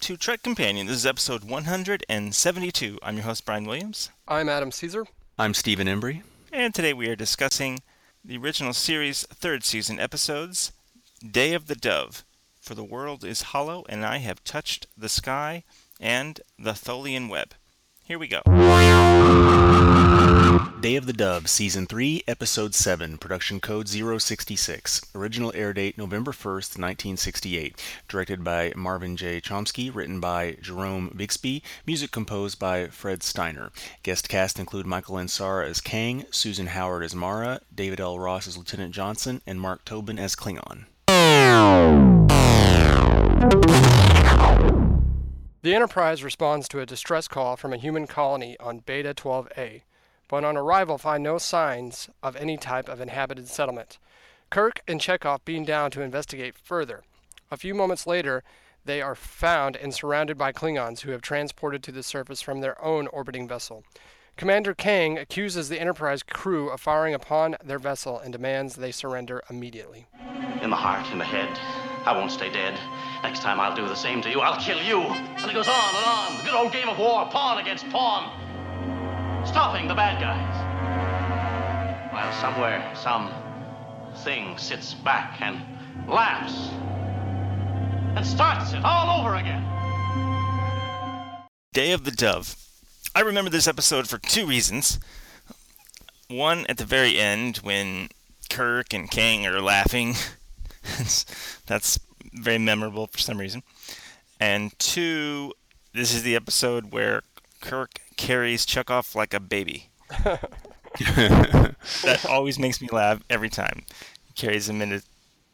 and welcome to Trek Companion. This is episode 172. I'm your host, Brian Williams. I'm Adam Caesar. I'm Stephen Embry. And today we are discussing the original series, third season episodes Day of the Dove, For the World is Hollow, and I Have Touched the Sky, and The Tholian Web. Here we go. Day of the Dove, Season 3, Episode 7, Production Code 066. Original air date November 1st, 1968. Directed by Marvin J. Chomsky, written by Jerome Bixby, music composed by Fred Steiner. Guest cast include Michael Ansara as Kang, Susan Howard as Mara, David L. Ross as Lieutenant Johnson, and Mark Tobin as Klingon. The Enterprise responds to a distress call from a human colony on Beta 12A, but on arrival find no signs of any type of inhabited settlement. Kirk and Chekov beam down to investigate further. A few moments later, they are found and surrounded by Klingons who have transported to the surface from their own orbiting vessel. Commander Kang accuses the Enterprise crew of firing upon their vessel and demands they surrender immediately. In the heart, in the head. I won't stay dead. Next time I'll do the same to you. I'll kill you. And it goes on and on. The good old game of war, pawn against pawn. Stopping the bad guys. While somewhere, some thing sits back and laughs. And starts it all over again. Day of the Dove. I remember this episode for two reasons. One, at the very end, when Kirk and Kang are laughing. That's very memorable for some reason. And two, this is the episode where Kirk carries Chekov like a baby. that always makes me laugh every time. He carries him into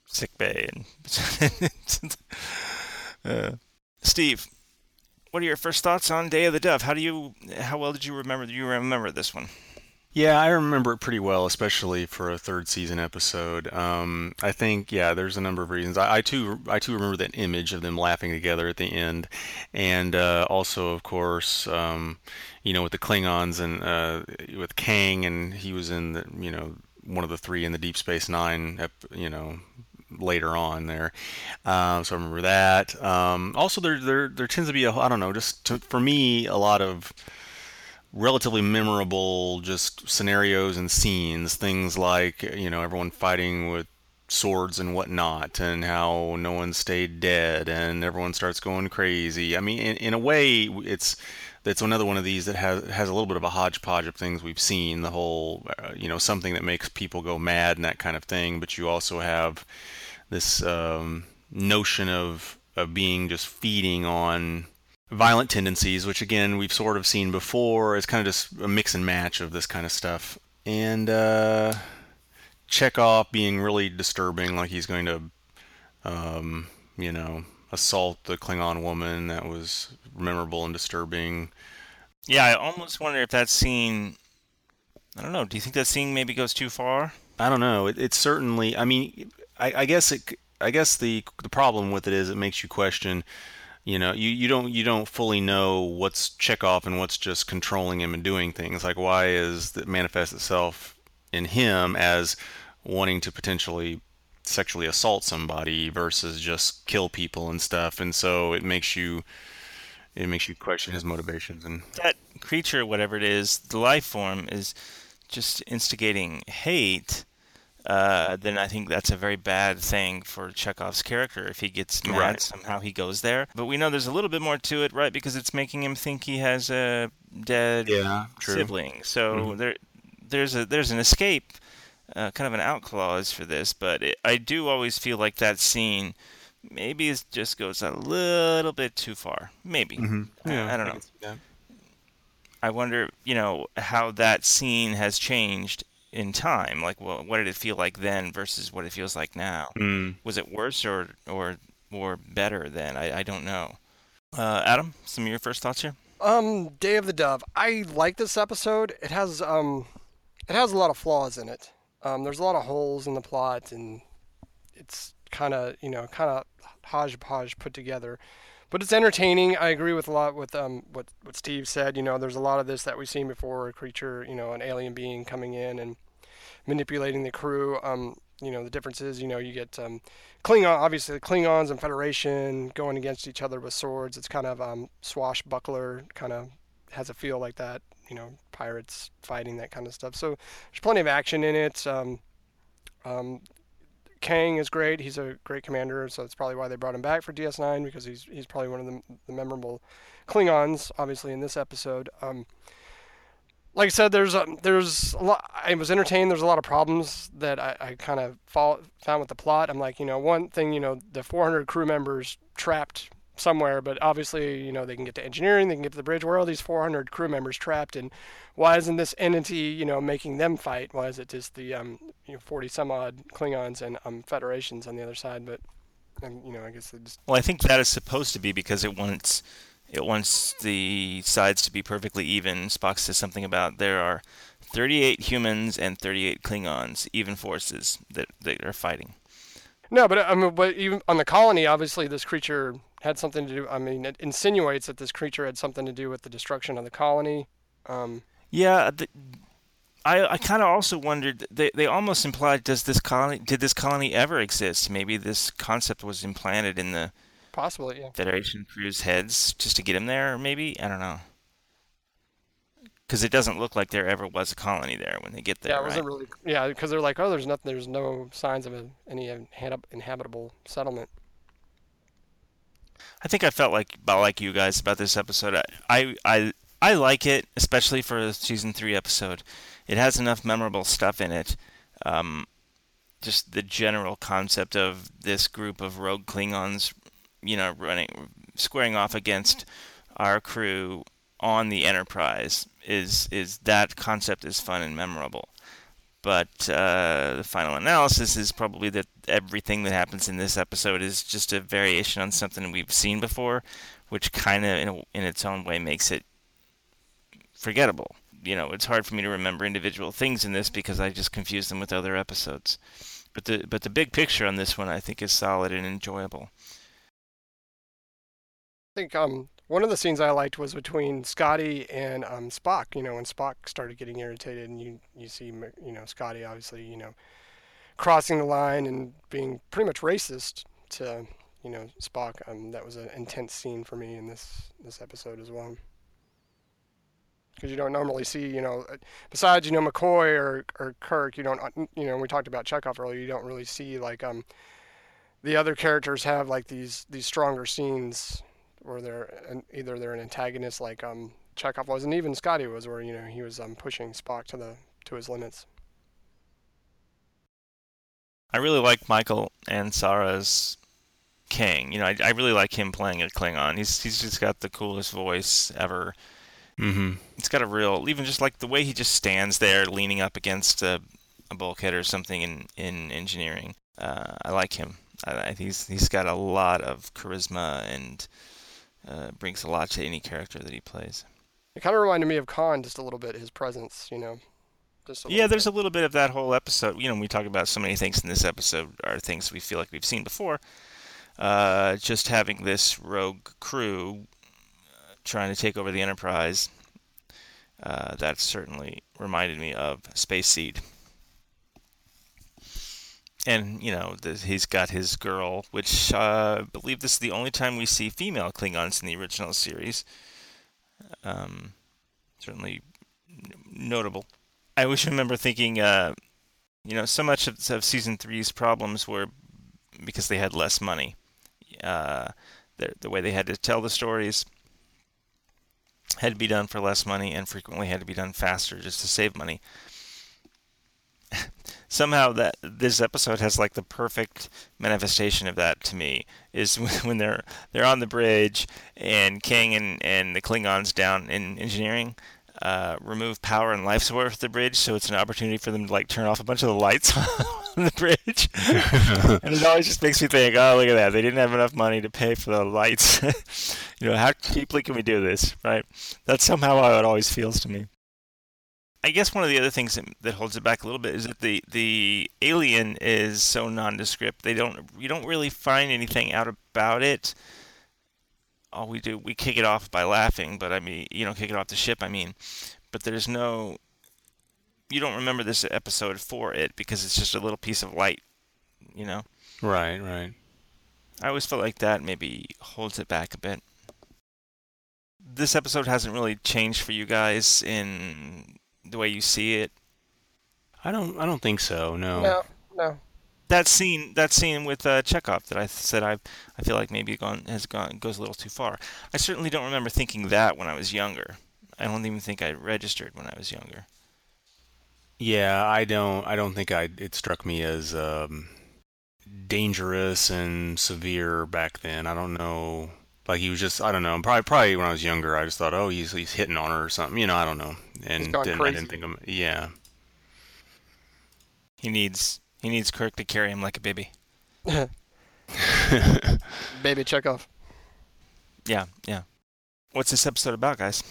sick bay. And uh, Steve, what are your first thoughts on Day of the Dove? How do you, how well did you remember? Do you remember this one? Yeah, I remember it pretty well, especially for a third season episode. Um, I think, yeah, there's a number of reasons. I, I too, I too remember that image of them laughing together at the end, and uh, also, of course, um, you know, with the Klingons and uh, with Kang, and he was in the, you know, one of the three in the Deep Space Nine, you know, later on there. Uh, so I remember that. Um, also, there, there, there tends to be a, I don't know, just to, for me, a lot of relatively memorable just scenarios and scenes. Things like you know everyone fighting with swords and whatnot, and how no one stayed dead, and everyone starts going crazy. I mean, in, in a way, it's it's another one of these that has has a little bit of a hodgepodge of things we've seen. The whole uh, you know something that makes people go mad and that kind of thing, but you also have this um, notion of of being just feeding on violent tendencies, which again we've sort of seen before. It's kind of just a mix and match of this kind of stuff. And uh, Chekov being really disturbing, like he's going to, um, you know, assault the Klingon woman. That was memorable and disturbing. Yeah, I almost wonder if that scene. I don't know. Do you think that scene maybe goes too far? I don't know. It, it's certainly. I mean, I, I guess it. I guess the the problem with it is it makes you question you know you, you don't you don't fully know what's Chekov and what's just controlling him and doing things. Like why is that manifest itself in him as wanting to potentially sexually assault somebody versus just kill people and stuff? And so it makes you it makes you question his motivations and that creature whatever it is the life form is just instigating hate uh, then I think that's a very bad thing for Chekov's character. If he gets mad, Right. somehow he goes there. But we know there's a little bit more to it, right? Because it's making him think he has a dead Yeah, true. sibling. So Mhm. there, there's a there's an escape, uh, kind of an out clause for this. But it, I do always feel like that scene maybe it just goes a little bit too far. Maybe. Mhm. I- Yeah, I don't I know. I wonder, you know, how that scene has changed in time. Like, well, what did it feel like then versus what it feels like now? Mm. Was it worse or or or better then? I, I don't know. Uh, Adam, some of your first thoughts here? Um, Day of the Dove. I like this episode. It has um, it has a lot of flaws in it. Um, there's a lot of holes in the plot, and it's kind of you know kind of hodgepodge put together. But it's entertaining. I agree with a lot with um what what Steve said. You know, there's a lot of this that we've seen before. A creature, you know, an alien being coming in and manipulating the crew. Um, you know the differences. You know, you get um, Klingon, obviously Klingons and Federation going against each other with swords. It's kind of um, swashbuckler, kind of has a feel like that. You know, pirates fighting that kind of stuff. So there's plenty of action in it. Um, um, Kang is great. He's a great commander, so that's probably why they brought him back for DS9 because he's he's probably one of the, the memorable Klingons, obviously in this episode. Um, like I said, there's a, there's a lot. I was entertained. There's a lot of problems that I, I kind of found with the plot. I'm like, you know, one thing, you know, the 400 crew members trapped somewhere, but obviously, you know, they can get to engineering, they can get to the bridge. Where are all these 400 crew members trapped, and why isn't this entity, you know, making them fight? Why is it just the um, you know, 40 some odd Klingons and um, Federations on the other side? But, and you know, I guess just. Well, I think that is supposed to be because it wants it wants the sides to be perfectly even. Spock says something about there are 38 humans and 38 Klingons, even forces that, that are fighting. No, but I mean, but even on the colony, obviously, this creature had something to do. I mean, it insinuates that this creature had something to do with the destruction of the colony. Um, yeah, the, I I kind of also wondered. They they almost implied does this colony did this colony ever exist? Maybe this concept was implanted in the Possibly, yeah. Federation crew's heads just to get him there, maybe? I don't know. Because it doesn't look like there ever was a colony there when they get there. Yeah, it wasn't right? really. Yeah, because they're like, oh, there's nothing. There's no signs of a, any inhabitable settlement. I think I felt like about like you guys about this episode. I, I I like it, especially for a season three episode. It has enough memorable stuff in it. Um, just the general concept of this group of rogue Klingons you know, running, squaring off against our crew on the Enterprise is is that concept is fun and memorable. But uh, the final analysis is probably that everything that happens in this episode is just a variation on something we've seen before, which kind of, in, in its own way, makes it forgettable. You know, it's hard for me to remember individual things in this because I just confuse them with other episodes. But the but the big picture on this one, I think, is solid and enjoyable I think um, one of the scenes I liked was between Scotty and um, Spock. You know, when Spock started getting irritated, and you you see you know Scotty obviously you know crossing the line and being pretty much racist to you know Spock. Um, that was an intense scene for me in this this episode as well. Because you don't normally see, you know, besides you know McCoy or or Kirk, you don't, you know, we talked about Chekov earlier. You don't really see like um the other characters have like these these stronger scenes where they're an, either they're an antagonist like um, Chekov was, and even Scotty was, where you know he was um, pushing Spock to the to his limits. I really like Michael Ansara's Kang. You know, I, I really like him playing a Klingon. He's he's just got the coolest voice ever. Mm-hmm. It's got a real, even just like the way he just stands there, leaning up against a, a bulkhead or something in in engineering. Uh, I like him. I, he's he's got a lot of charisma and uh, brings a lot to any character that he plays. It kind of reminded me of Khan just a little bit, his presence, you know. yeah, there's bit. a little bit of that whole episode. You know, we talk about so many things in this episode are things we feel like we've seen before. Uh, just having this rogue crew uh, trying to take over the Enterprise, uh, that certainly reminded me of Space Seed and you know he's got his girl, which uh, I believe this is the only time we see female Klingons in the original series. Um, certainly notable. I always remember thinking, uh, you know, so much of, of, season three's problems were because they had less money. Uh, the, the way they had to tell the stories had to be done for less money and frequently had to be done faster just to save money somehow that this episode has like the perfect manifestation of that to me is when they're they're on the bridge and Kang and, and the Klingons down in engineering uh, remove power and life support for the bridge, so it's an opportunity for them to like turn off a bunch of the lights on the bridge. and it always just makes me think, oh, look at that! They didn't have enough money to pay for the lights. you know, how cheaply can we do this, right? That's somehow how it always feels to me. I guess one of the other things that, that holds it back a little bit is that the the alien is so nondescript. They don't you don't really find anything out about it. All we do we kick it off by laughing, but I mean you know kick it off the ship. I mean, but there's no you don't remember this episode for it because it's just a little piece of light you know. Right, right. I always felt like that maybe holds it back a bit. This episode hasn't really changed for you guys in the way you see it. I don't. I don't think so. No. No, no. That scene, that scene with uh, Chekov that I said I, I feel like maybe gone has gone goes a little too far. I certainly don't remember thinking that when I was younger. I don't even think I registered when I was younger. Yeah, I don't. I don't think I. It struck me as um, dangerous and severe back then. I don't know. Like he was just. I don't know. Probably. Probably when I was younger, I just thought, oh, he's he's hitting on her or something. You know, I don't know. And gone didn't, I didn't think of. Yeah. He needs he needs Kirk to carry him like a baby. Baby Chekov. Yeah, yeah. What's this episode about, guys?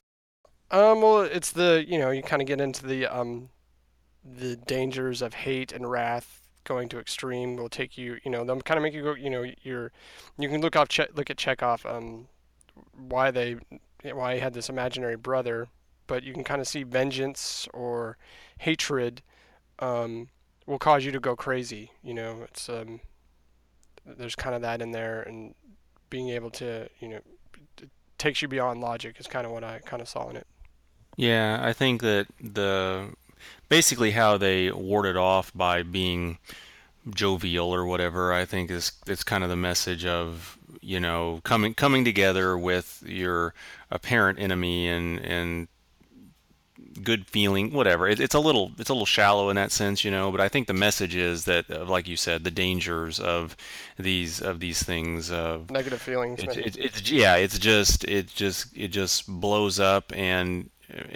Um, well, it's the you know you kind of get into the um, the dangers of hate and wrath going to extreme will take you you know they'll kind of make you go you know you're you can look off che- look at Chekov um why they why he had this imaginary brother but you can kind of see vengeance or hatred um will cause you to go crazy you know it's um there's kind of that in there and being able to you know it takes you beyond logic is kind of what I kind of saw in it. Yeah, I think that the basically how they ward it off by being jovial or whatever, I think is it's kind of the message of you know coming coming together with your apparent enemy and and good feeling whatever it, it's a little it's a little shallow in that sense you know but i think the message is that like you said the dangers of these of these things of Negative feelings. maybe. it's, it's yeah it's just it just it just blows up and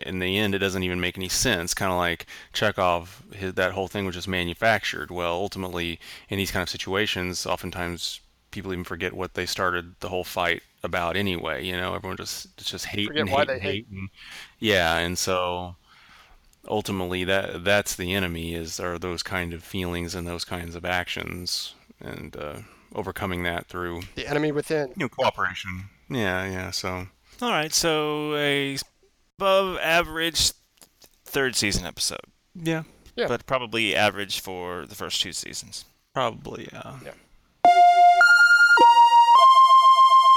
in the end it doesn't even make any sense kind of like chekov his, that whole thing was just manufactured well ultimately in these kind of situations oftentimes people even forget what they started the whole fight about anyway you know everyone just it's just hate Forget and why hate they and hate. hate and, yeah and so ultimately that that's the enemy is are those kind of feelings and those kinds of actions and uh, overcoming that through the enemy within. you know, cooperation. Yeah, yeah. So All right, so a above average third season episode, yeah, Yeah. but probably average for the first two seasons. probably yeah. Yeah.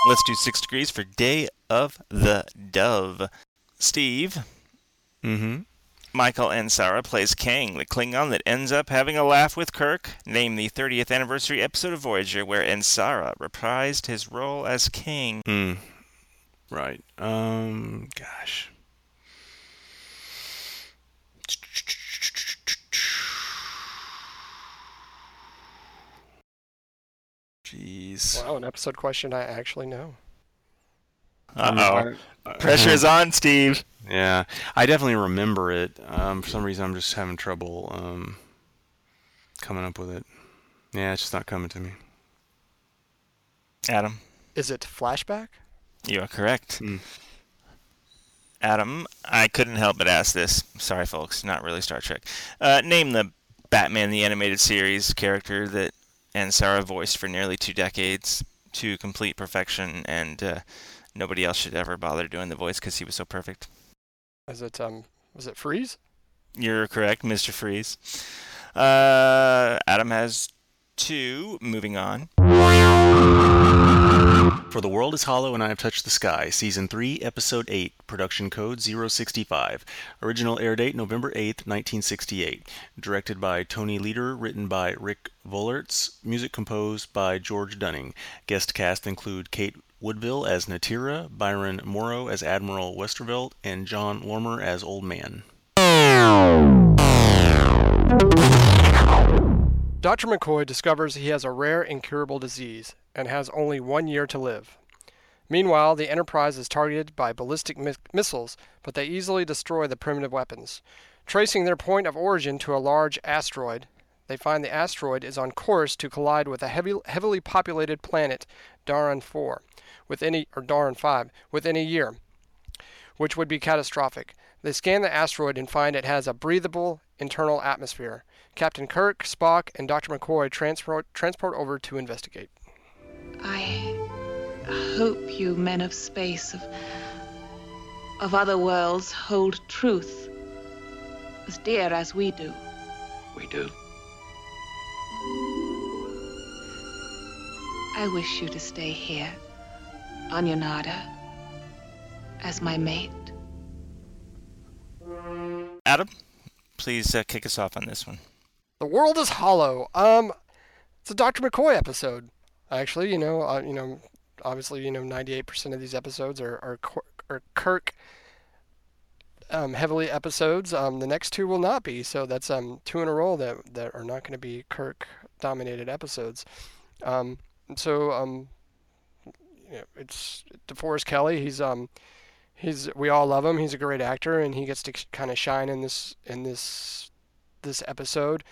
Let's do six degrees for Day of the Dove. Steve, Mm-hmm. Michael Ansara plays Kang, the Klingon that ends up having a laugh with Kirk. Name the 30th anniversary episode of Voyager where Ansara reprised his role as Kang. Hmm. Right. Um. Gosh. Jeez. Wow, an episode question I actually know. Uh oh. Pressure's on, Steve. Yeah, I definitely remember it. Um, for some reason, I'm just having trouble um, coming up with it. Yeah, it's just not coming to me. Adam, Is it flashback? you are correct. Hmm. Adam, I couldn't help but ask this. Sorry, folks, not really Star Trek. Uh, name the Batman the Animated Series character that Ansara voiced for nearly two decades to complete perfection, and uh, nobody else should ever bother doing the voice because he was so perfect. Is it um? Was it freeze? You're correct, Mr. Freeze. Uh, Adam has two. Moving on. For the World is Hollow and I Have Touched the Sky, Season 3, Episode 8, Production Code 065. Original air date November 8th, 1968. Directed by Tony Leader, written by Rik Vollaerts, music composed by George Duning. Guest cast include Kate Woodville as Natira, Byron Morrow as Admiral Westervliet, and Jon Lormer as Old Man. Dr. McCoy discovers he has a rare incurable disease and has only one year to live. Meanwhile, the Enterprise is targeted by ballistic mi- missiles, but they easily destroy the primitive weapons. Tracing their point of origin to a large asteroid, they find the asteroid is on course to collide with a heavy, heavily populated planet, Daran 4, within a, or Daran 5, within a year, which would be catastrophic. They scan the asteroid and find it has a breathable internal atmosphere. Captain Kirk, Spock, and Dr. McCoy transport transport over to investigate. I hope you men of space, of, of other worlds, hold truth as dear as we do. We do. I wish you to stay here on Yonada as my mate. Adam, please uh, kick us off on this one. The world is hollow. Um, it's a Dr. McCoy episode. Actually, you know, uh, you know, obviously, you know, 98% of these episodes are are, are Kirk um, heavily episodes. Um, the next two will not be. So that's um two in a row that that are not going to be Kirk dominated episodes. Um, so um, you know, it's DeForest Kelley. He's um he's we all love him. He's a great actor, and he gets to kind of shine in this in this this episode.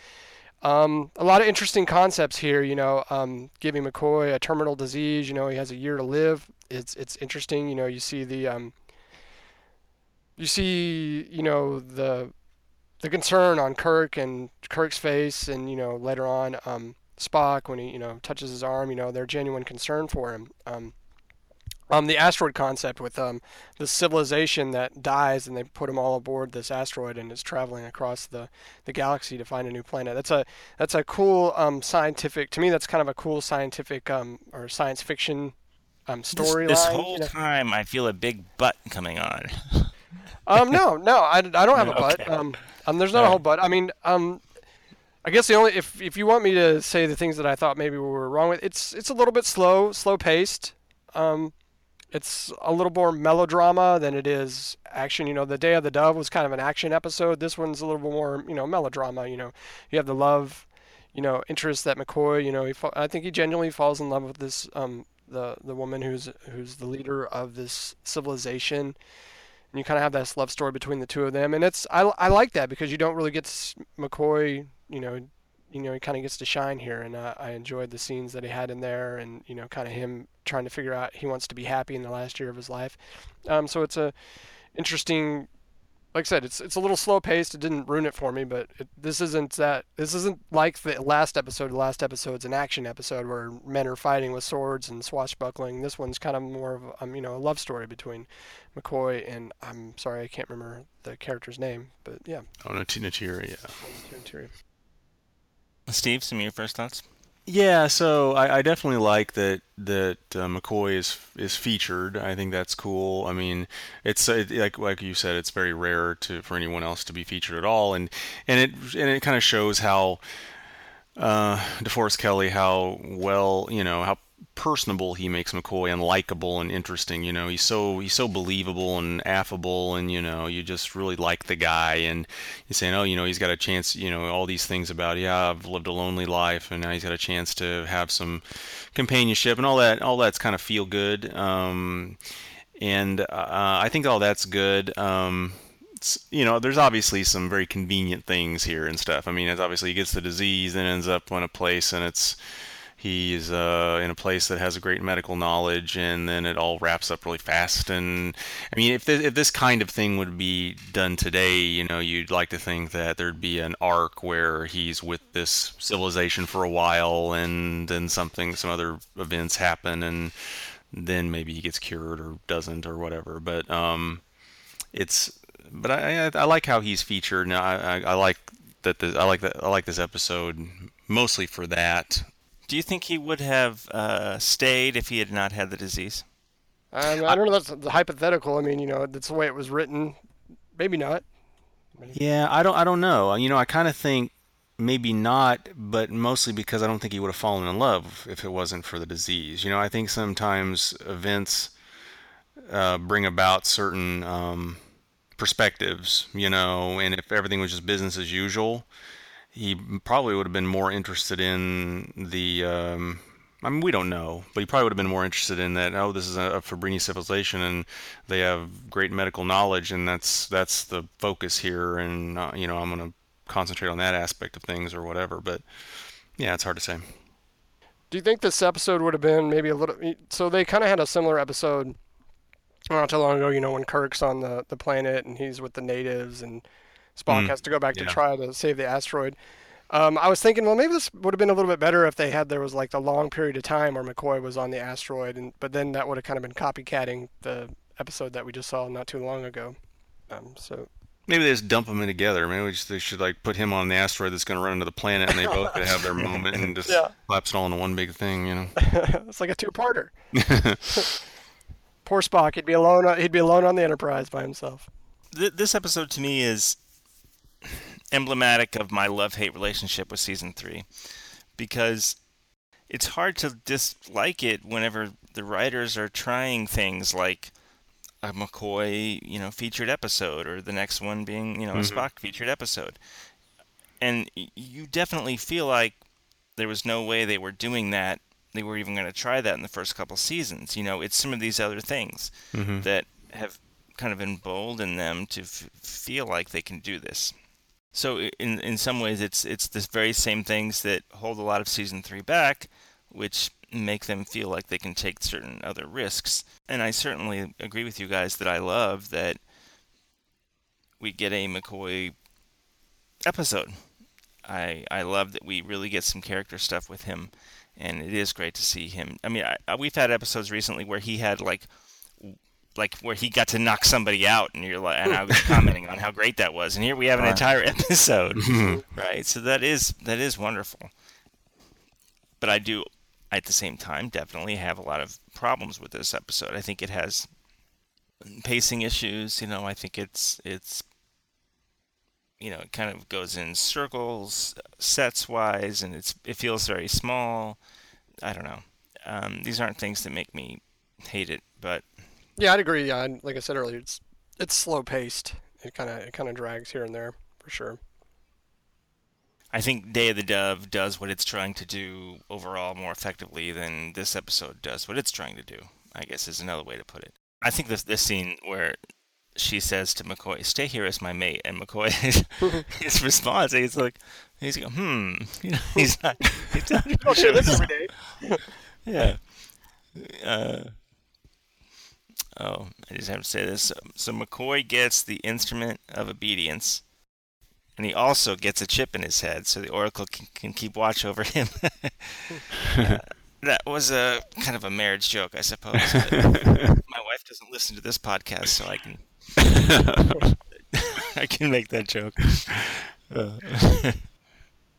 Um, a lot of interesting concepts here. You know, um, giving McCoy a terminal disease. You know, he has a year to live. It's it's interesting. You know, you see the um, you see you know the the concern on Kirk and Kirk's face, and you know later on um, Spock when he you know touches his arm. You know, their genuine concern for him. Um, the asteroid concept with um, the civilization that dies and they put them all aboard this asteroid and is traveling across the, the galaxy to find a new planet. That's a that's a cool um, scientific. To me, that's kind of a cool scientific um, or science fiction um, storyline. This, this whole you know? time, I feel a big butt coming on. um, no, no, I, I don't have a butt. Okay. Um, um, there's not all a whole butt. I mean, um, I guess the only if if you want me to say the things that I thought maybe we were wrong with, it's it's a little bit slow, slow paced. Um, it's a little more melodrama than it is action. You know, the Day of the Dove was kind of an action episode. This one's a little more, you know, melodrama. You know, you have the love, you know, interest that McCoy. You know, he, I think he genuinely falls in love with this, um, the the woman who's who's the leader of this civilization. And you kind of have this love story between the two of them, and it's I, I like that because you don't really get McCoy, you know, you know, he kind of gets to shine here, and uh, I enjoyed the scenes that he had in there, and you know, kind of him trying to figure out he wants to be happy in the last year of his life. Um, so it's a interesting, like I said, it's it's a little slow paced. It didn't ruin it for me, but it, this isn't that. This isn't like the last episode. The last episode's an action episode where men are fighting with swords and swashbuckling. This one's kind of more of um, you know a love story between McCoy and I'm sorry I can't remember the character's name, but yeah. Oh, Natira, yeah. Natira. Steve, some of your first thoughts? Yeah, so I, I definitely like that that uh, McCoy is is featured. I think that's cool. I mean, it's it, like like you said, it's very rare to for anyone else to be featured at all, and and it and it kind of shows how uh, DeForest Kelley how well you know how personable he makes McCoy and likable and interesting. You know, he's so he's so believable and affable, and you know, you just really like the guy. And you're saying, oh, you know, he's got a chance. You know, all these things about yeah, I've lived a lonely life, and now he's got a chance to have some companionship and all that. All that's kind of feel good. Um, and uh, I think all that's good. Um, you know, there's obviously some very convenient things here and stuff. I mean, it's obviously he gets the disease and ends up in a place, and it's he's uh, in a place that has a great medical knowledge, and then it all wraps up really fast. And I mean, if this, if this kind of thing would be done today, you know, you'd like to think that there'd be an arc where he's with this civilization for a while, and then something, some other events happen, and then maybe he gets cured or doesn't or whatever. But um, it's but I, I, I like how he's featured. Now I, I, I like that. The, I like that. I like this episode mostly for that. Do you think he would have uh, stayed if he had not had the disease? Um, I don't know. That's the hypothetical. I mean, you know, that's the way it was written. Maybe not. Yeah, I don't. I don't know. You know, I kind of think maybe not, but mostly because I don't think he would have fallen in love if it wasn't for the disease. You know, I think sometimes events uh, bring about certain um, perspectives. You know, and if everything was just business as usual, he probably would have been more interested in the. Um, I mean, we don't know, but he probably would have been more interested in that. Oh, this is a, a Fabrini civilization, and they have great medical knowledge, and that's that's the focus here. And uh, you know, I'm going to concentrate on that aspect of things or whatever. But yeah, it's hard to say. Do you think this episode would have been maybe a little? So they kind of had a similar episode not too long ago. You know, when Kirk's on the the planet and he's with the natives and Spock mm, has to go back yeah. to try to save the asteroid. Um, I was thinking, well, maybe this would have been a little bit better if they had there was like the long period of time where McCoy was on the asteroid, and but then that would have kind of been copycatting the episode that we just saw not too long ago. Um, so Maybe they just dump them in together. Maybe we just, they should like put him on the asteroid that's going to run into the planet, and they both could have their moment and just Yeah. collapse it all into one big thing. You know. it's like a two-parter. Poor Spock. He'd be alone. on- He'd be alone on the Enterprise by himself. This episode to me is emblematic of my love-hate relationship with season three, because it's hard to dislike it whenever the writers are trying things like a McCoy, you know, featured episode, or the next one being, you know, a mm-hmm. Spock featured episode, and you definitely feel like there was no way they were doing that. They were even going to try that in the first couple seasons. You know, it's some of these other things mm-hmm. that have kind of emboldened them to f- feel like they can do this. So in in some ways, it's it's the very same things that hold a lot of season three back, which make them feel like they can take certain other risks. And I certainly agree with you guys that I love that we get a McCoy episode. I I love that we really get some character stuff with him, and it is great to see him. I mean, I, we've had episodes recently where he had like like where he got to knock somebody out, and you're like, and I was commenting on how great that was, and here we have an entire episode, right? So that is that is wonderful. But I do, at the same time, definitely have a lot of problems with this episode. I think it has pacing issues. You know, I think it's it's you know it kind of goes in circles, sets wise, and it's it feels very small. I don't know. Um, these aren't things that make me hate it, but Yeah, I'd agree. Yeah, and like I said earlier, it's it's slow paced. It kind of it kind of drags here and there for sure. I think Day of the Dove does what it's trying to do overall more effectively than this episode does what it's trying to do. I guess is another way to put it. I think this this scene where she says to McCoy, "Stay here as my mate," and McCoy his response he's like he's going, "Hmm," you know, he's not he's not Don't this every day. yeah. Uh, oh, I just have to say this. So McCoy gets the instrument of obedience, and he also gets a chip in his head, so the Oracle can, can keep watch over him. Uh, that was a kind of a marriage joke, I suppose. my wife doesn't listen to this podcast, so I can I can make that joke. Uh,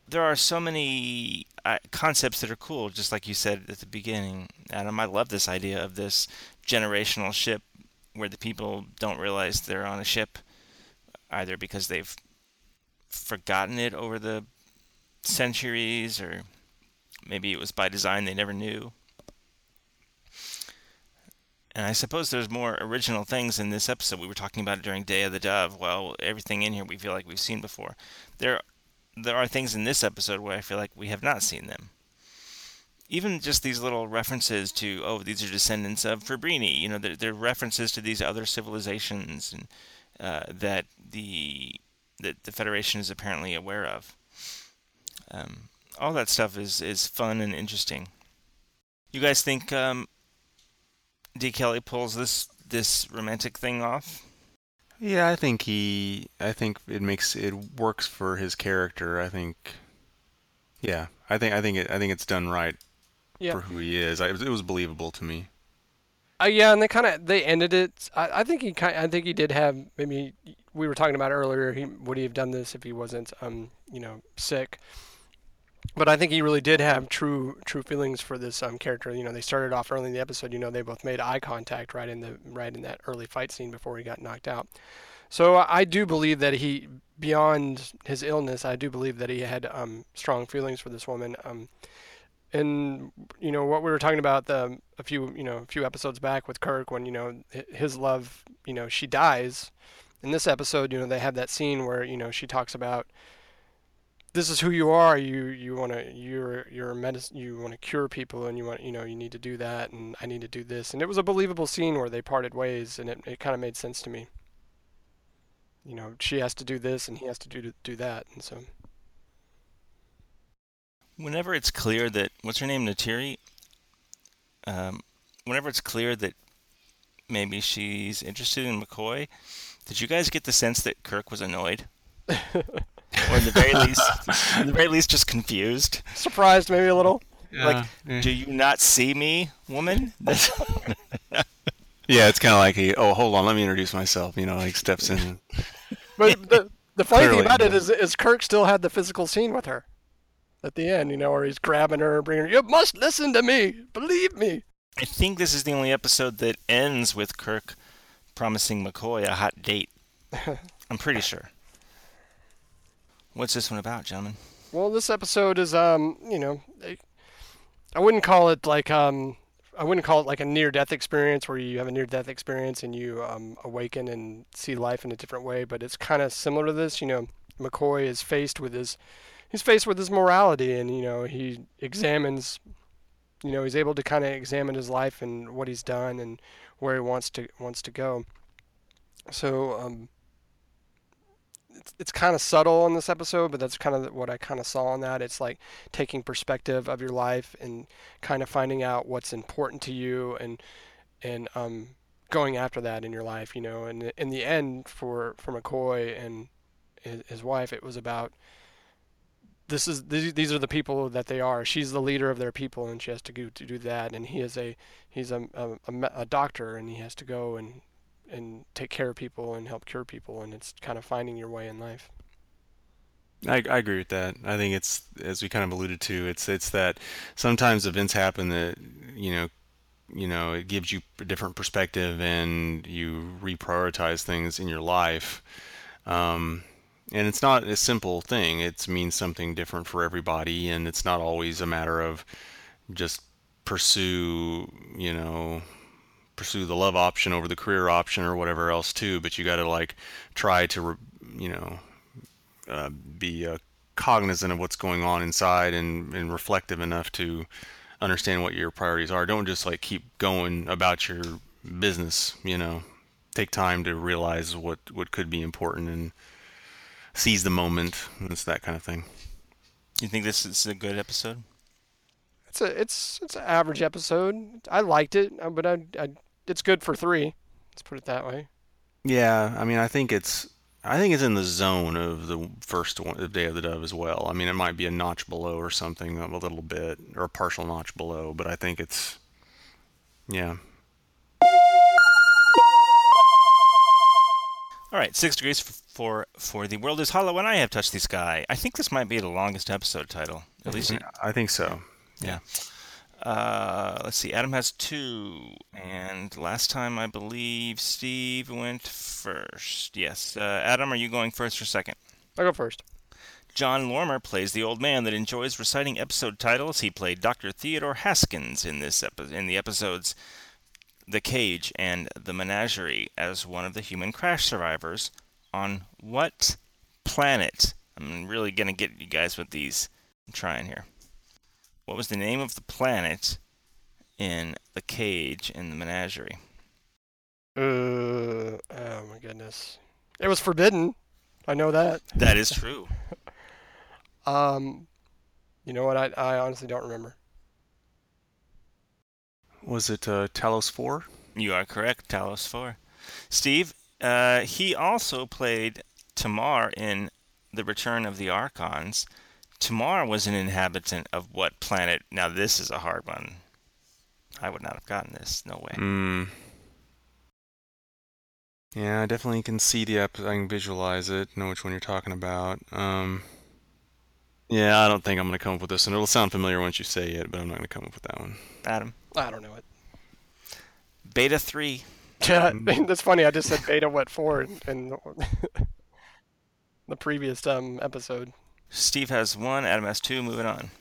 there are so many uh, concepts that are cool, just like you said at the beginning, Adam. I love this idea of this generational ship where the people don't realize they're on a ship, either because they've forgotten it over the centuries, or maybe it was by design they never knew. And I suppose there's more original things in this episode. We were talking about it during Day of the Dove. Well, everything in here we feel like we've seen before. There there are things in this episode where I feel like we have not seen them. Even just these little references to, oh, these are descendants of Fabrini. You know, they're, they're references to these other civilizations and uh, that the that the Federation is apparently aware of. Um, all that stuff is is fun and interesting. You guys think um, D. Kelley pulls this this romantic thing off? Yeah, I think he. I think it makes it works for his character. I think. Yeah, I think I think it. I think it's done right Yeah. for who he is. I, it was believable to me. Uh, yeah, and they kind of they ended it. I, I think he kind. I think he did have maybe we were talking about earlier. He would he have done this if he wasn't um you know sick. But I think he really did have true true feelings for this um character. You know, they started off early in the episode. You know, they both made eye contact right in the right in that early fight scene before he got knocked out. So I I do believe that he, beyond his illness, I do believe that he had um strong feelings for this woman. Um, and you know what we were talking about the a few you know a few episodes back with Kirk when you know his love you know she dies. In this episode you know they have that scene where you know she talks about this is who you are. You you want to you're you're a medicine you want to cure people and you want you know you need to do that and I need to do this. And it was a believable scene where they parted ways and it, it kind of made sense to me. You know she has to do this and he has to do do that. And so whenever it's clear that what's her name Natira, um, whenever it's clear that maybe she's interested in McCoy, did you guys get the sense that Kirk was annoyed, or at the very least, at the very least, just confused? surprised maybe a little Like, do you not see me, woman? Yeah, it's kind of like he. Oh, hold on, let me introduce myself. You know, like steps in. But the, the funny thing Clearly. about it is, is Kirk still had the physical scene with her at the end, you know, where he's grabbing her, bringing her, you must listen to me, believe me. I think this is the only episode that ends with Kirk promising McCoy a hot date. I'm pretty sure. What's this one about, gentlemen? Well, this episode is, um, you know, I- I wouldn't call it like, um, I wouldn't call it like a near-death experience where you have a near-death experience and you um, awaken and see life in a different way, but it's kind of similar to this. You know, McCoy is faced with his, he's faced with his morality, and you know, he examines, you know, he's able to kind of examine his life and what he's done and where he wants to wants to go. So, um, it's, it's kind of subtle in this episode, but that's kind of what I kind of saw in that. It's like taking perspective of your life and kind of finding out what's important to you and and um, going after that in your life, you know. And in the end, for for McCoy and his, his wife, it was about this is these, are the people that they are. She's the leader of their people, and she has to go to do that. And he is a he's a a, a, a doctor, and he has to go and and take care of people and help cure people. And it's kind of finding your way in life. I, I agree with that. I think it's as we kind of alluded to. It's it's that sometimes events happen that you know, you know, it gives you a different perspective and you reprioritize things in your life. Um, and it's not a simple thing. It means something different for everybody, and it's not always a matter of just pursue, you know, pursue the love option over the career option or whatever else too. But you got to like try to, you know, uh, be uh, cognizant of what's going on inside and, and reflective enough to understand what your priorities are. Don't just like keep going about your business. You know, take time to realize what what could be important and seize the moment. It's that kind of thing. You think this is a good episode? It's a it's it's an average episode. I liked it, uh, but I, I it's good for three. Let's put it that way. Yeah, I mean, I think it's I think it's in the zone of the first one, the Day of the Dove as well. I mean, it might be a notch below or something, a little bit, or a partial notch below, but I think it's yeah. All right, six degrees f- for for the world is hollow and I have touched the sky. I think this might be the longest episode title. At least, I think so. yeah. Uh, let's see. Adam has two, and last time I believe Steve went first. Yes. Uh, Adam, are you going first or second? I'll go first. Jon Lormer plays the old man that enjoys reciting episode titles. He played Dr. Theodore Haskins in this epi- in the episodes The Cage and The Menagerie as one of the human crash survivors on what planet? I'm really going to get you guys with these. I'm trying here. What was the name of the planet in The Cage in The Menagerie? Uh, oh my goodness, it was forbidden. I know that. That is true. Um, you know what? I I honestly don't remember. Was it uh, Talos Four? You are correct, Talos 4. Steve, uh, he also played Tamar in The Return of the Archons. Tamar was an inhabitant of what planet? Now, this is a hard one. I would not have gotten this. No way. Hmm. Yeah, I definitely can see the ep- I can visualize it, know which one you're talking about. Um, yeah, I don't think I'm gonna come up with this, and it'll sound familiar once you say it, but I'm not gonna come up with that one. Adam. I don't know it. Beta 3. Yeah, that's funny. I just said beta what for in, in the previous um episode. Steve has one. Adam has two. Moving on.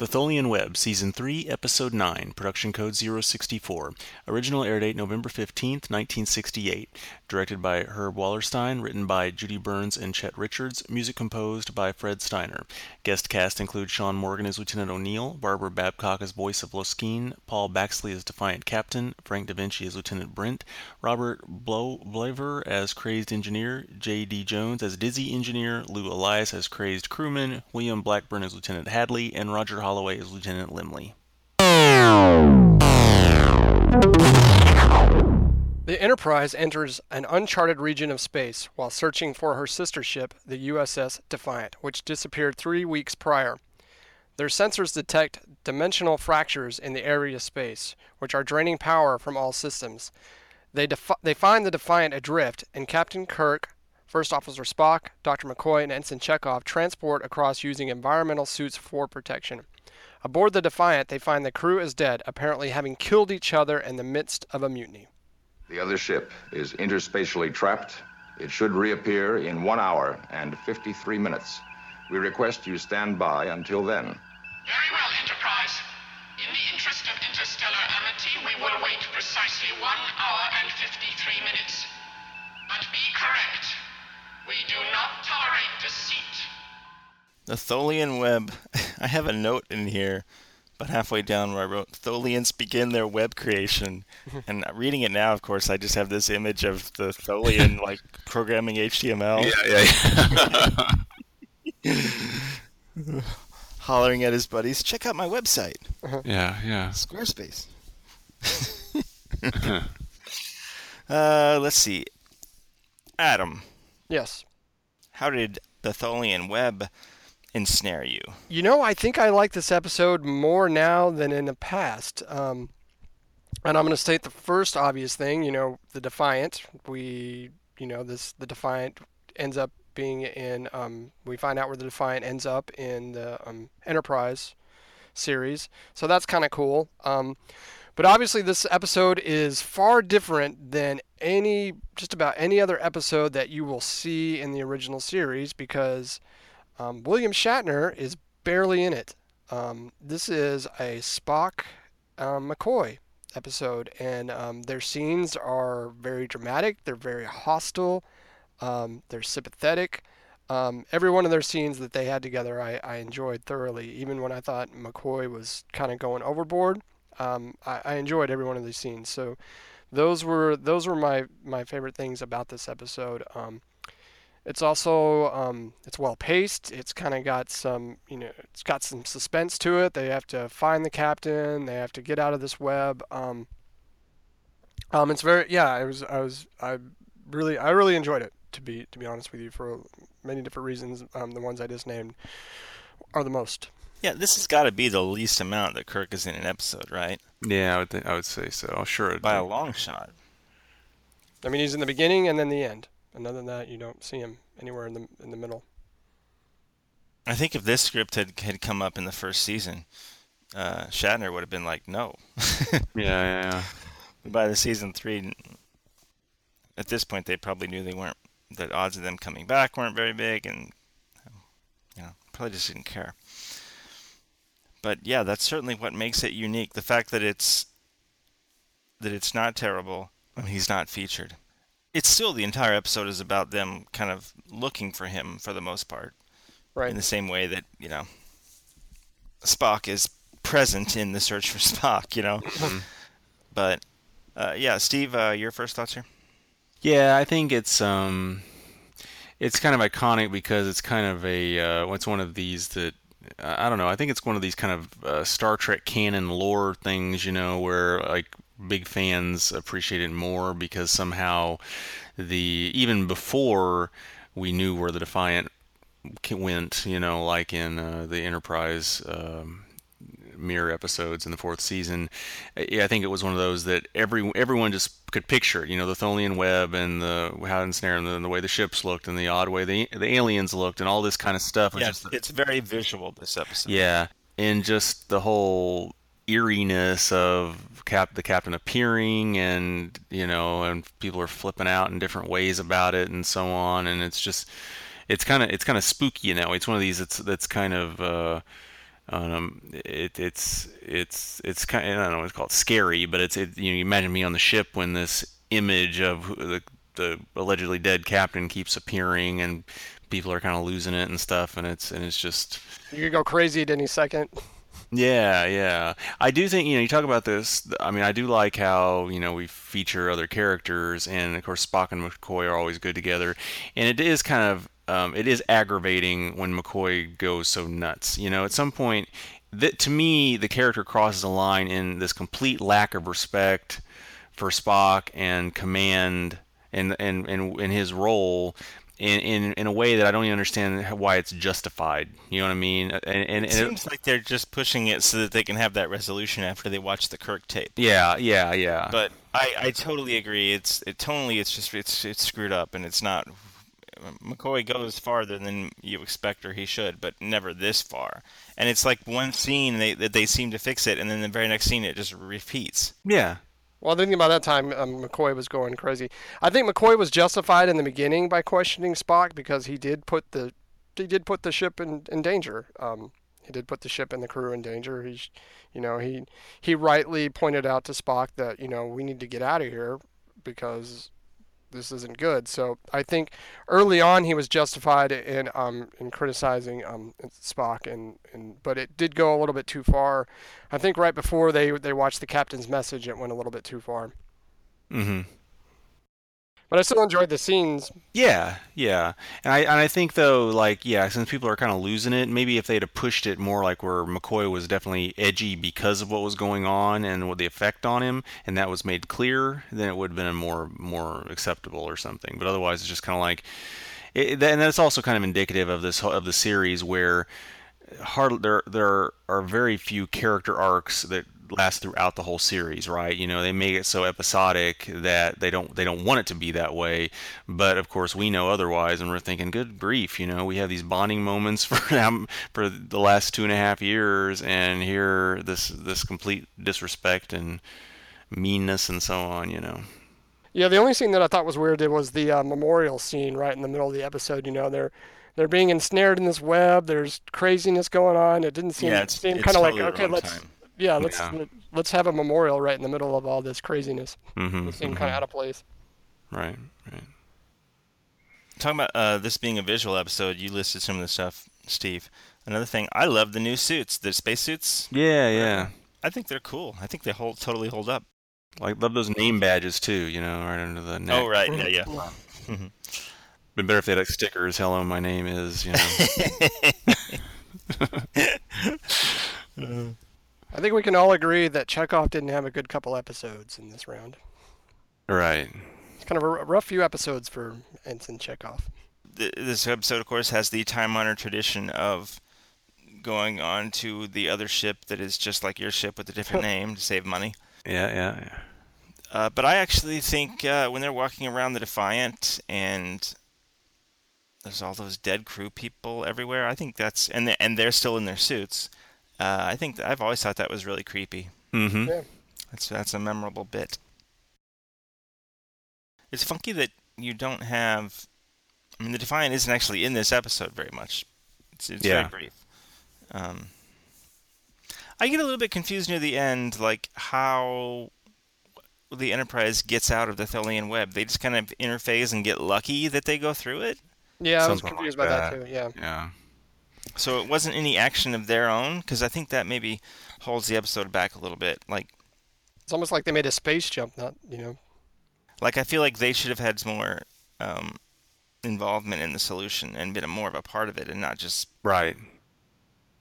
The Tholian Web, Season 3, Episode 9, Production Code 064. Original air date November 15th, 1968. Directed by Herb Wallerstein, written by Judy Burns and Chet Richards, music composed by Fred Steiner. Guest cast includes Sean Morgan as Lieutenant O'Neill, Barbara Babcock as voice of Loskene, Paul Baxley as Defiant Captain, Frank Da Vinci as Lieutenant Brent, Robert Blow Blaver as Crazed Engineer, J.D. Jones as Dizzy Engineer, Lou Elias as Crazed Crewman, William Blackburn as Lieutenant Hadley, and Roger Holloway as Lieutenant Lemli. The Enterprise enters an uncharted region of space while searching for her sister ship, the USS Defiant, which disappeared three weeks prior. Their sensors detect dimensional fractures in the area of space, which are draining power from all systems. They defi- they find the Defiant adrift, and Captain Kirk, First Officer Spock, Dr. McCoy, and Ensign Chekov transport across using environmental suits for protection. Aboard the Defiant, they find the crew is dead, apparently having killed each other in the midst of a mutiny. The other ship is interspatially trapped. It should reappear in one hour and 53 minutes. We request you stand by until then. Very well, Enterprise. In the interest of interstellar amity, we will wait precisely one hour and 53 minutes. But be correct. We do not tolerate deceit. The Tholian web. I have a note in here, but halfway down where I wrote Tholians begin their web creation. and reading it now, of course, I just have this image of the Tholian like programming HTML, Yeah, yeah, hollering at his buddies, "Check out my website, yeah, yeah. Squarespace." uh, let's see. Adam, Yes. how did the Tholian web ensnare you? You know, I think I like this episode more now than in the past. Um, and I'm going to state the first obvious thing. You know, the Defiant. We, you know, this the Defiant ends up being in. Um, we find out where the Defiant ends up in the um, Enterprise series. So that's kind of cool. Um, but obviously, this episode is far different than any, just about any other episode that you will see in the original series because um, William Shatner is barely in it. Um, this is a Spock um, McCoy episode, and um, their scenes are very dramatic. They're very hostile. Um, they're sympathetic. Um, every one of their scenes that they had together, I, I enjoyed thoroughly. Even when I thought McCoy was kind of going overboard, I, I enjoyed every one of these scenes. So those were those were my my favorite things about this episode. Um, it's also um, it's well paced. It's kind of got some you know it's got some suspense to it. They have to find the captain. They have to get out of this web. Um, um, it's very yeah. I was I was I really I really enjoyed it to be to be honest with you for many different reasons. Um, the ones I just named are the most. Yeah, this has got to be the least amount that Kirk is in an episode, right? Yeah, I would, think, I would say so. Sure. it'd By a long shot. I mean he's in the beginning and then the end. And other than that, you don't see him anywhere in the in the middle. I think if this script had had come up in the first season, uh, Shatner would have been like, no. Yeah, yeah, By the season three, at this point, they probably knew they weren't. The odds of them coming back weren't very big, and you know, probably just didn't care. But yeah, that's certainly what makes it unique. The fact that it's that it's not terrible and he's not featured. It's still the entire episode is about them kind of looking for him for the most part. Right. in the same way that you know Spock is present in the search for Spock, you know. but uh, yeah, Steve, uh, your first thoughts here? Yeah, I think it's um, it's kind of iconic because it's kind of a uh, it's one of these that I don't know. I think it's one of these kind of uh, Star Trek canon lore things, you know, where like big fans appreciate it more because somehow the even before we knew where the Defiant went, you know, like in uh, the Enterprise. Um, mirror episodes in the fourth season. I think it was one of those that every everyone just could picture. You know, the Tholian web and the how and snare and the, the way the ships looked and the odd way the the aliens looked and all this kind of stuff. Yeah, just- it's very visual this episode. yeah, and just the whole eeriness of cap the captain appearing and you know and people are flipping out in different ways about it and so on and it's just it's kind of it's kind of spooky that way. It's one of these that's that's kind of uh, um, it, it's it's it's kind of, I don't know it's called scary, but it's it, you know you imagine me on the ship when this image of the the allegedly dead captain keeps appearing and people are kind of losing it and stuff and it's and it's just You could go crazy at any second. Yeah, yeah. I do think, you know, you talk about this. I mean, I do like how, you know, we feature other characters, and of course, Spock and McCoy are always good together. And it is kind of, um, it is aggravating when McCoy goes so nuts. You know, at some point, that to me, the character crosses a line in this complete lack of respect for Spock and command and and and, and his role. In, in, in a way that I don't even understand why it's justified. You know what I mean? And, and, It and seems like they're just pushing it so that they can have that resolution after they watch the Kirk tape. Yeah, yeah, yeah. But I, I totally agree. It's it tonally it's just it's it's screwed up and it's not. McCoy goes farther than you expect or he should, but never this far. And it's like one scene they that they seem to fix it, and then the very next scene it just repeats. Yeah. Well, I think by that time um, McCoy was going crazy. I think McCoy was justified in the beginning by questioning Spock because he did put the he did put the ship in, in danger. Um, he did put the ship and the crew in danger. He, you know, he he rightly pointed out to Spock that you know we need to get out of here because this isn't good. So I think early on he was justified in um in criticizing um Spock and, and but it did go a little bit too far. I think right before they they watched the captain's message it went a little bit too far. Mm-hmm. But I still enjoyed the scenes. Yeah, yeah, and I and I think though, like, yeah, since people are kind of losing it, maybe if they'd have pushed it more, like where McCoy was definitely edgy because of what was going on and what the effect on him, and that was made clear, then it would have been more more acceptable or something. But otherwise, it's just kind of like, it, and that's also kind of indicative of this of the series where hard there there are very few character arcs that last throughout the whole series, right? You know, they make it so episodic that they don't they don't want it to be that way. But of course, we know otherwise, and we're thinking, good grief, you know, we have these bonding moments for them for the last two and a half years, and here this this complete disrespect and meanness and so on, you know. Yeah, the only scene that I thought was weird was the uh, memorial scene right in the middle of the episode. You know, they're they're being ensnared in this web. There's craziness going on. It didn't seem Yeah, it's, seem it's kind of totally like okay, let's time. Yeah, let's Yeah. let's have a memorial right in the middle of all this craziness. Mm-hmm, It seemed kind of out of place. Right, right. Talking about uh, this being a visual episode, you listed some of the stuff, Steve. Another thing, I love the new suits, the spacesuits. Yeah, yeah. I think they're cool. I think they hold totally hold up. Like love those name badges too, you know, right under the neck. Oh right, yeah, yeah. Been better if they had like stickers. Hello, my name is. You know. I think we can all agree that Chekov didn't have a good couple episodes in this round. right. It's kind of a rough few episodes for Ensign Chekov. This episode, of course, has the time-honored tradition of going on to the other ship that is just like your ship with a different name to save money. Yeah, yeah, yeah. Uh, but I actually think uh, when they're walking around the Defiant and there's all those dead crew people everywhere, I think that's and they, and they're still in their suits. Uh, I think that, I've always thought that was really creepy. Mm-hmm. Yeah. That's that's a memorable bit. It's funky that you don't have. I mean, the Defiant isn't actually in this episode very much. It's, it's Yeah. very brief. Um, I get a little bit confused near the end, like how the Enterprise gets out of the Tholian web. They just kind of interface and get lucky that they go through it. Yeah, I was confused like by that. that. too. Yeah. Yeah. So it wasn't any action of their own, because I think that maybe holds the episode back a little bit. Like, It's almost like they made a space jump, not you know. like I feel like they should have had more um, involvement in the solution and been a more of a part of it, and not just Right.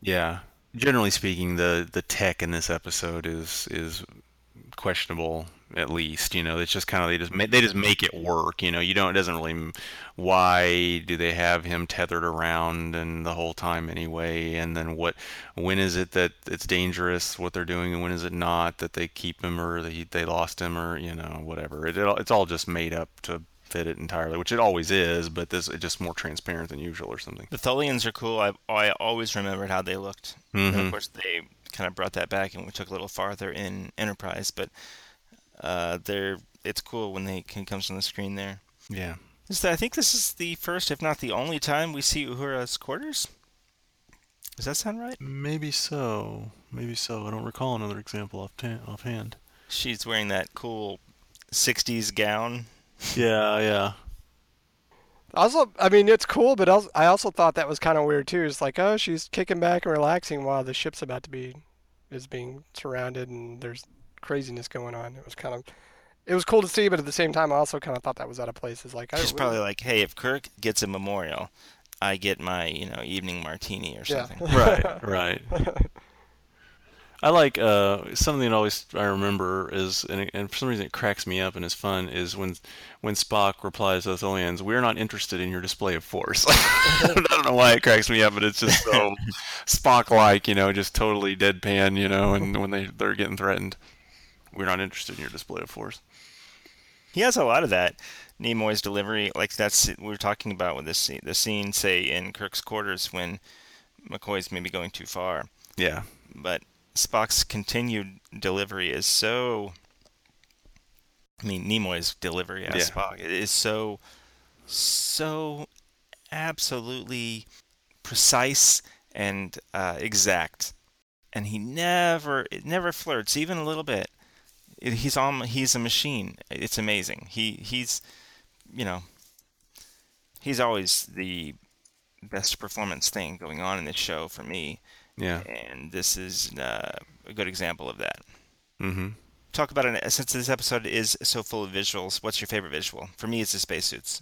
Yeah. Generally speaking, the the tech in this episode is is questionable at least. You know, it's just kind of they just ma- they just make it work. You know, you don't it doesn't really why do they have him tethered around and the whole time anyway? And then what? When is it that it's dangerous what they're doing, and when is it not that they keep him or they they lost him or you know whatever? It, it it's all just made up to fit it entirely, which it always is. But this is just more transparent than usual or something. the Tholians are cool. I I always remembered how they looked. And Mhm. of course, they kind of brought that back, and we took a little farther in Enterprise. But uh, they're it's cool when they can comes on the screen there. Yeah. Is that, I think this is the first, if not the only time, we see Uhura's quarters. Does that sound right? Maybe so. Maybe so. I don't recall another example off ta- offhand. She's wearing that cool '60s gown. Yeah, yeah. Also, I mean, it's cool, but also, I also thought that was kind of weird too. It's like, oh, she's kicking back and relaxing while the ship's about to be is being surrounded and there's craziness going on. It was kind of, it was cool to see, but at the same time, I also kind of thought that was out of place. It's like, I, She's probably like, "Hey, if Kirk gets a memorial, I get my you know evening martini or Yeah. something." Right, right. I like uh, something that always I remember is, and, and for some reason it cracks me up and is fun, is when when Spock replies to the Tholians, "We're not interested in your display of force." I don't know why it cracks me up, but it's just so Spock-like, you know, just totally deadpan, you know, and when they they're getting threatened. We're not interested in your display of force. He has a lot of that. Nimoy's delivery, like that's we were talking about with this scene, the scene, say in Kirk's quarters when McCoy's maybe going too far. Yeah, But Spock's continued delivery is so. I mean, Nimoy's delivery as Yeah. Spock is so, so absolutely precise and uh, exact, and he never, it never flirts even a little bit. It- he's on, he's a machine. It's amazing. He he's, you know, he's always the best performance thing going on in this show for me yeah. and this is uh, a good example of that. Mm-hmm. Talk about it since this episode is so full of visuals. What's your favorite visual? For me, it's the spacesuits.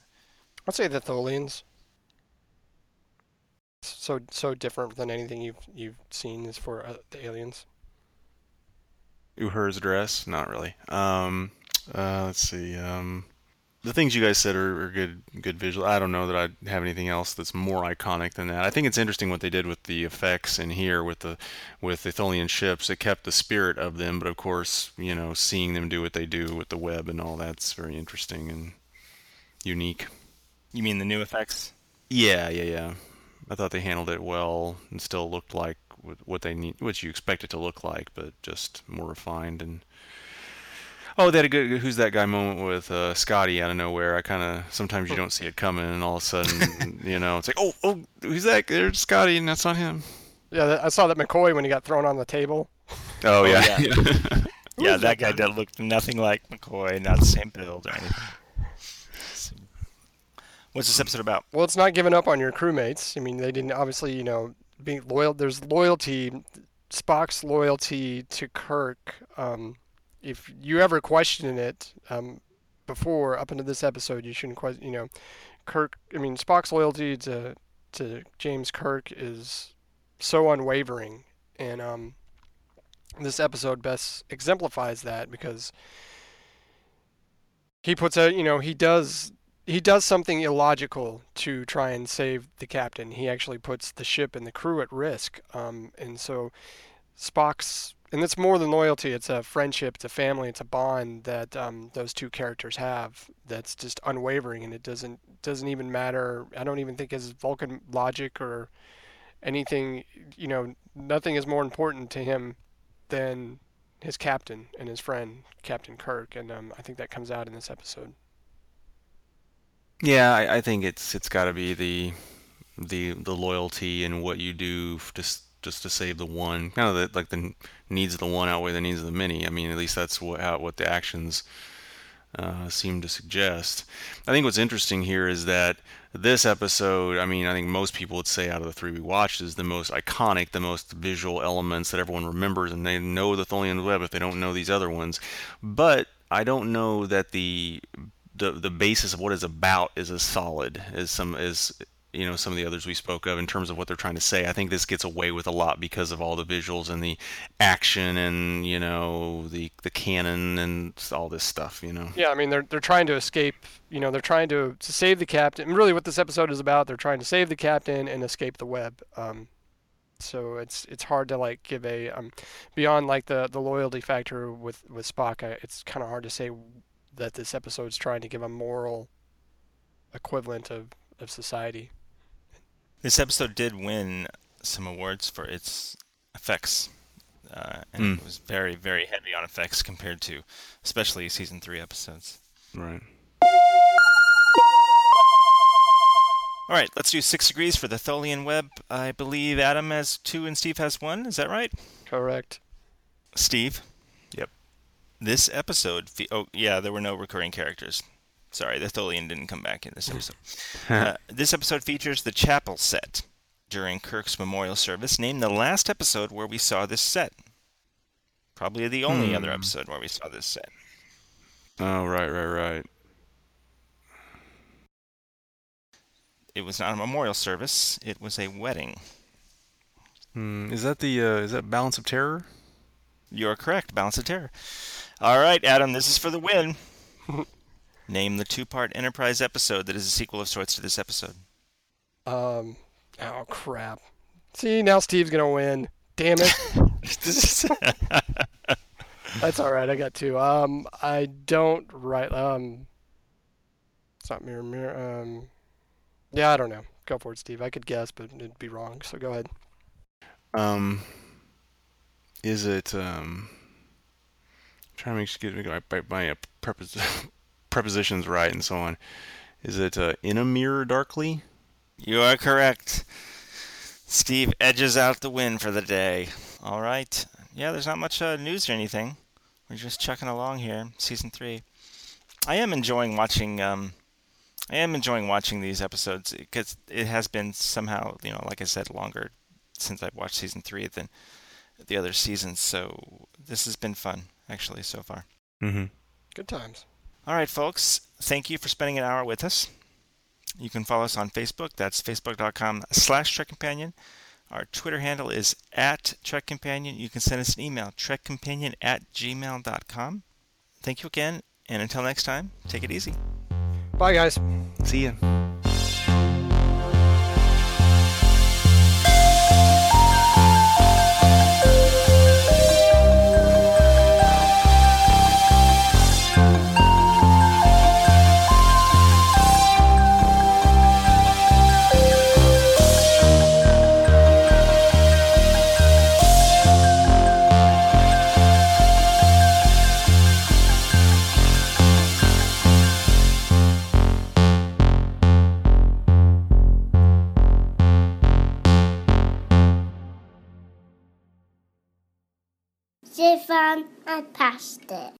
I'd say the Tholians. So so different than anything you've you've seen is for uh, the aliens. Uhura's dress? Not really. Um, uh, let's see. Um, the things you guys said are, are good, good visual. I don't know that I have anything else that's more iconic than that. I think it's interesting what they did with the effects in here with the with the Tholian ships. It kept the spirit of them, but of course, you know, seeing them do what they do with the web and all that's very interesting and unique. You mean the new effects? Yeah, yeah, yeah. I thought they handled it well and still looked like what what they need, what you expect it to look like, but just more refined and. Oh, they had a good "Who's that guy?" moment with uh, Scotty out of nowhere. I kind of sometimes you don't see it coming, and all of a sudden, you know, it's like, oh, oh, who's that? There's Scotty, and that's not him. Yeah, I saw that McCoy when he got thrown on the table. Oh, yeah. yeah, yeah, that guy that looked nothing like McCoy, not the same build or anything. What's this episode about? Well, it's not giving up on your crewmates. I mean, they didn't obviously, you know, being loyal. There's loyalty, Spock's loyalty to Kirk. Um, if you ever question it um, before, up into this episode, you shouldn't question. You know, Kirk. I mean, Spock's loyalty to to James Kirk is so unwavering, and um, this episode best exemplifies that because he puts out. You know, he does he does something illogical to try and save the captain. He actually puts the ship and the crew at risk. Um, and so Spock's, and it's more than loyalty. It's a friendship. It's a family. It's a bond that um, those two characters have. That's just unwavering, and it doesn't doesn't even matter. I don't even think his Vulcan logic or anything. You know, nothing is more important to him than his captain and his friend, Captain Kirk. And um, I think that comes out in this episode. Yeah. I, I think it's it's got to be the the the loyalty and what you do just just to save the one. Kind of the, like the needs of the one outweigh the needs of the many. I mean, at least that's what how, what the actions uh, seem to suggest. I think what's interesting here is that this episode, I mean, I think most people would say out of the three we watched is the most iconic, the most visual elements that everyone remembers, and they know the Tholian web if they don't know these other ones. But I don't know that the the the basis of what it's about is as solid as some as you know some of the others we spoke of in terms of what they're trying to say. I think this gets away with a lot because of all the visuals and the action and you know the the canon and all this stuff. You know. Yeah, I mean they're they're trying to escape. You know, they're trying to, to save the captain. Really, what this episode is about, they're trying to save the captain and escape the web. Um, so it's it's hard to like give a um, beyond like the the loyalty factor with with Spock. It's kind of hard to say that this episode's trying to give a moral equivalent of of society. This episode did win some awards for its effects, uh, and it was very, very heavy on effects compared to, especially season three episodes. Right. All right, let's do six degrees for the Tholian web. I believe Adam has two and Steve has one. Is that right? Correct. Steve. This episode. Fe- oh, yeah, there were no recurring characters. Sorry, the Tholian didn't come back in this episode. uh, this episode features the chapel set during Kirk's memorial service. Name the last episode where we saw this set. Probably the only other episode where we saw this set. Oh, right, right, right. It was not a memorial service. It was a wedding. Hmm. Is that the uh, is that Balance of Terror? You're correct. Balance of Terror. All right, Adam, this is for the win. Name the two-part Enterprise episode that is a sequel of sorts to this episode. Um. Oh crap. See now Steve's gonna win. Damn it. That's all right. I got two. Um, I don't write. Um, it's not mirror mirror. Um, yeah, I don't know. Go for it, Steve. I could guess, but it'd be wrong. So go ahead. Um, is it um? Trying to make sure get my, my, uh, prepos- prepositions right and so on. Is it uh, in a mirror darkly? You are correct. Steve edges out the win for the day. All right. Yeah, there's not much uh, news or anything. We're just chucking along here, season three. I am enjoying watching. Um, I am enjoying watching these episodes because it has been somehow, you know, like I said, longer since I've watched season three than the other seasons. So this has been fun, actually, so far. Mm-hmm. Good times. All right, folks. Thank you for spending an hour with us. You can follow us on Facebook. That's facebook.com slash Trek Companion. Our Twitter handle is at Trek Companion. You can send us an email, trekcompanion at gmail.com. Thank you again, and until next time, take it easy. Bye, guys. See ya. Stefan, I passed it.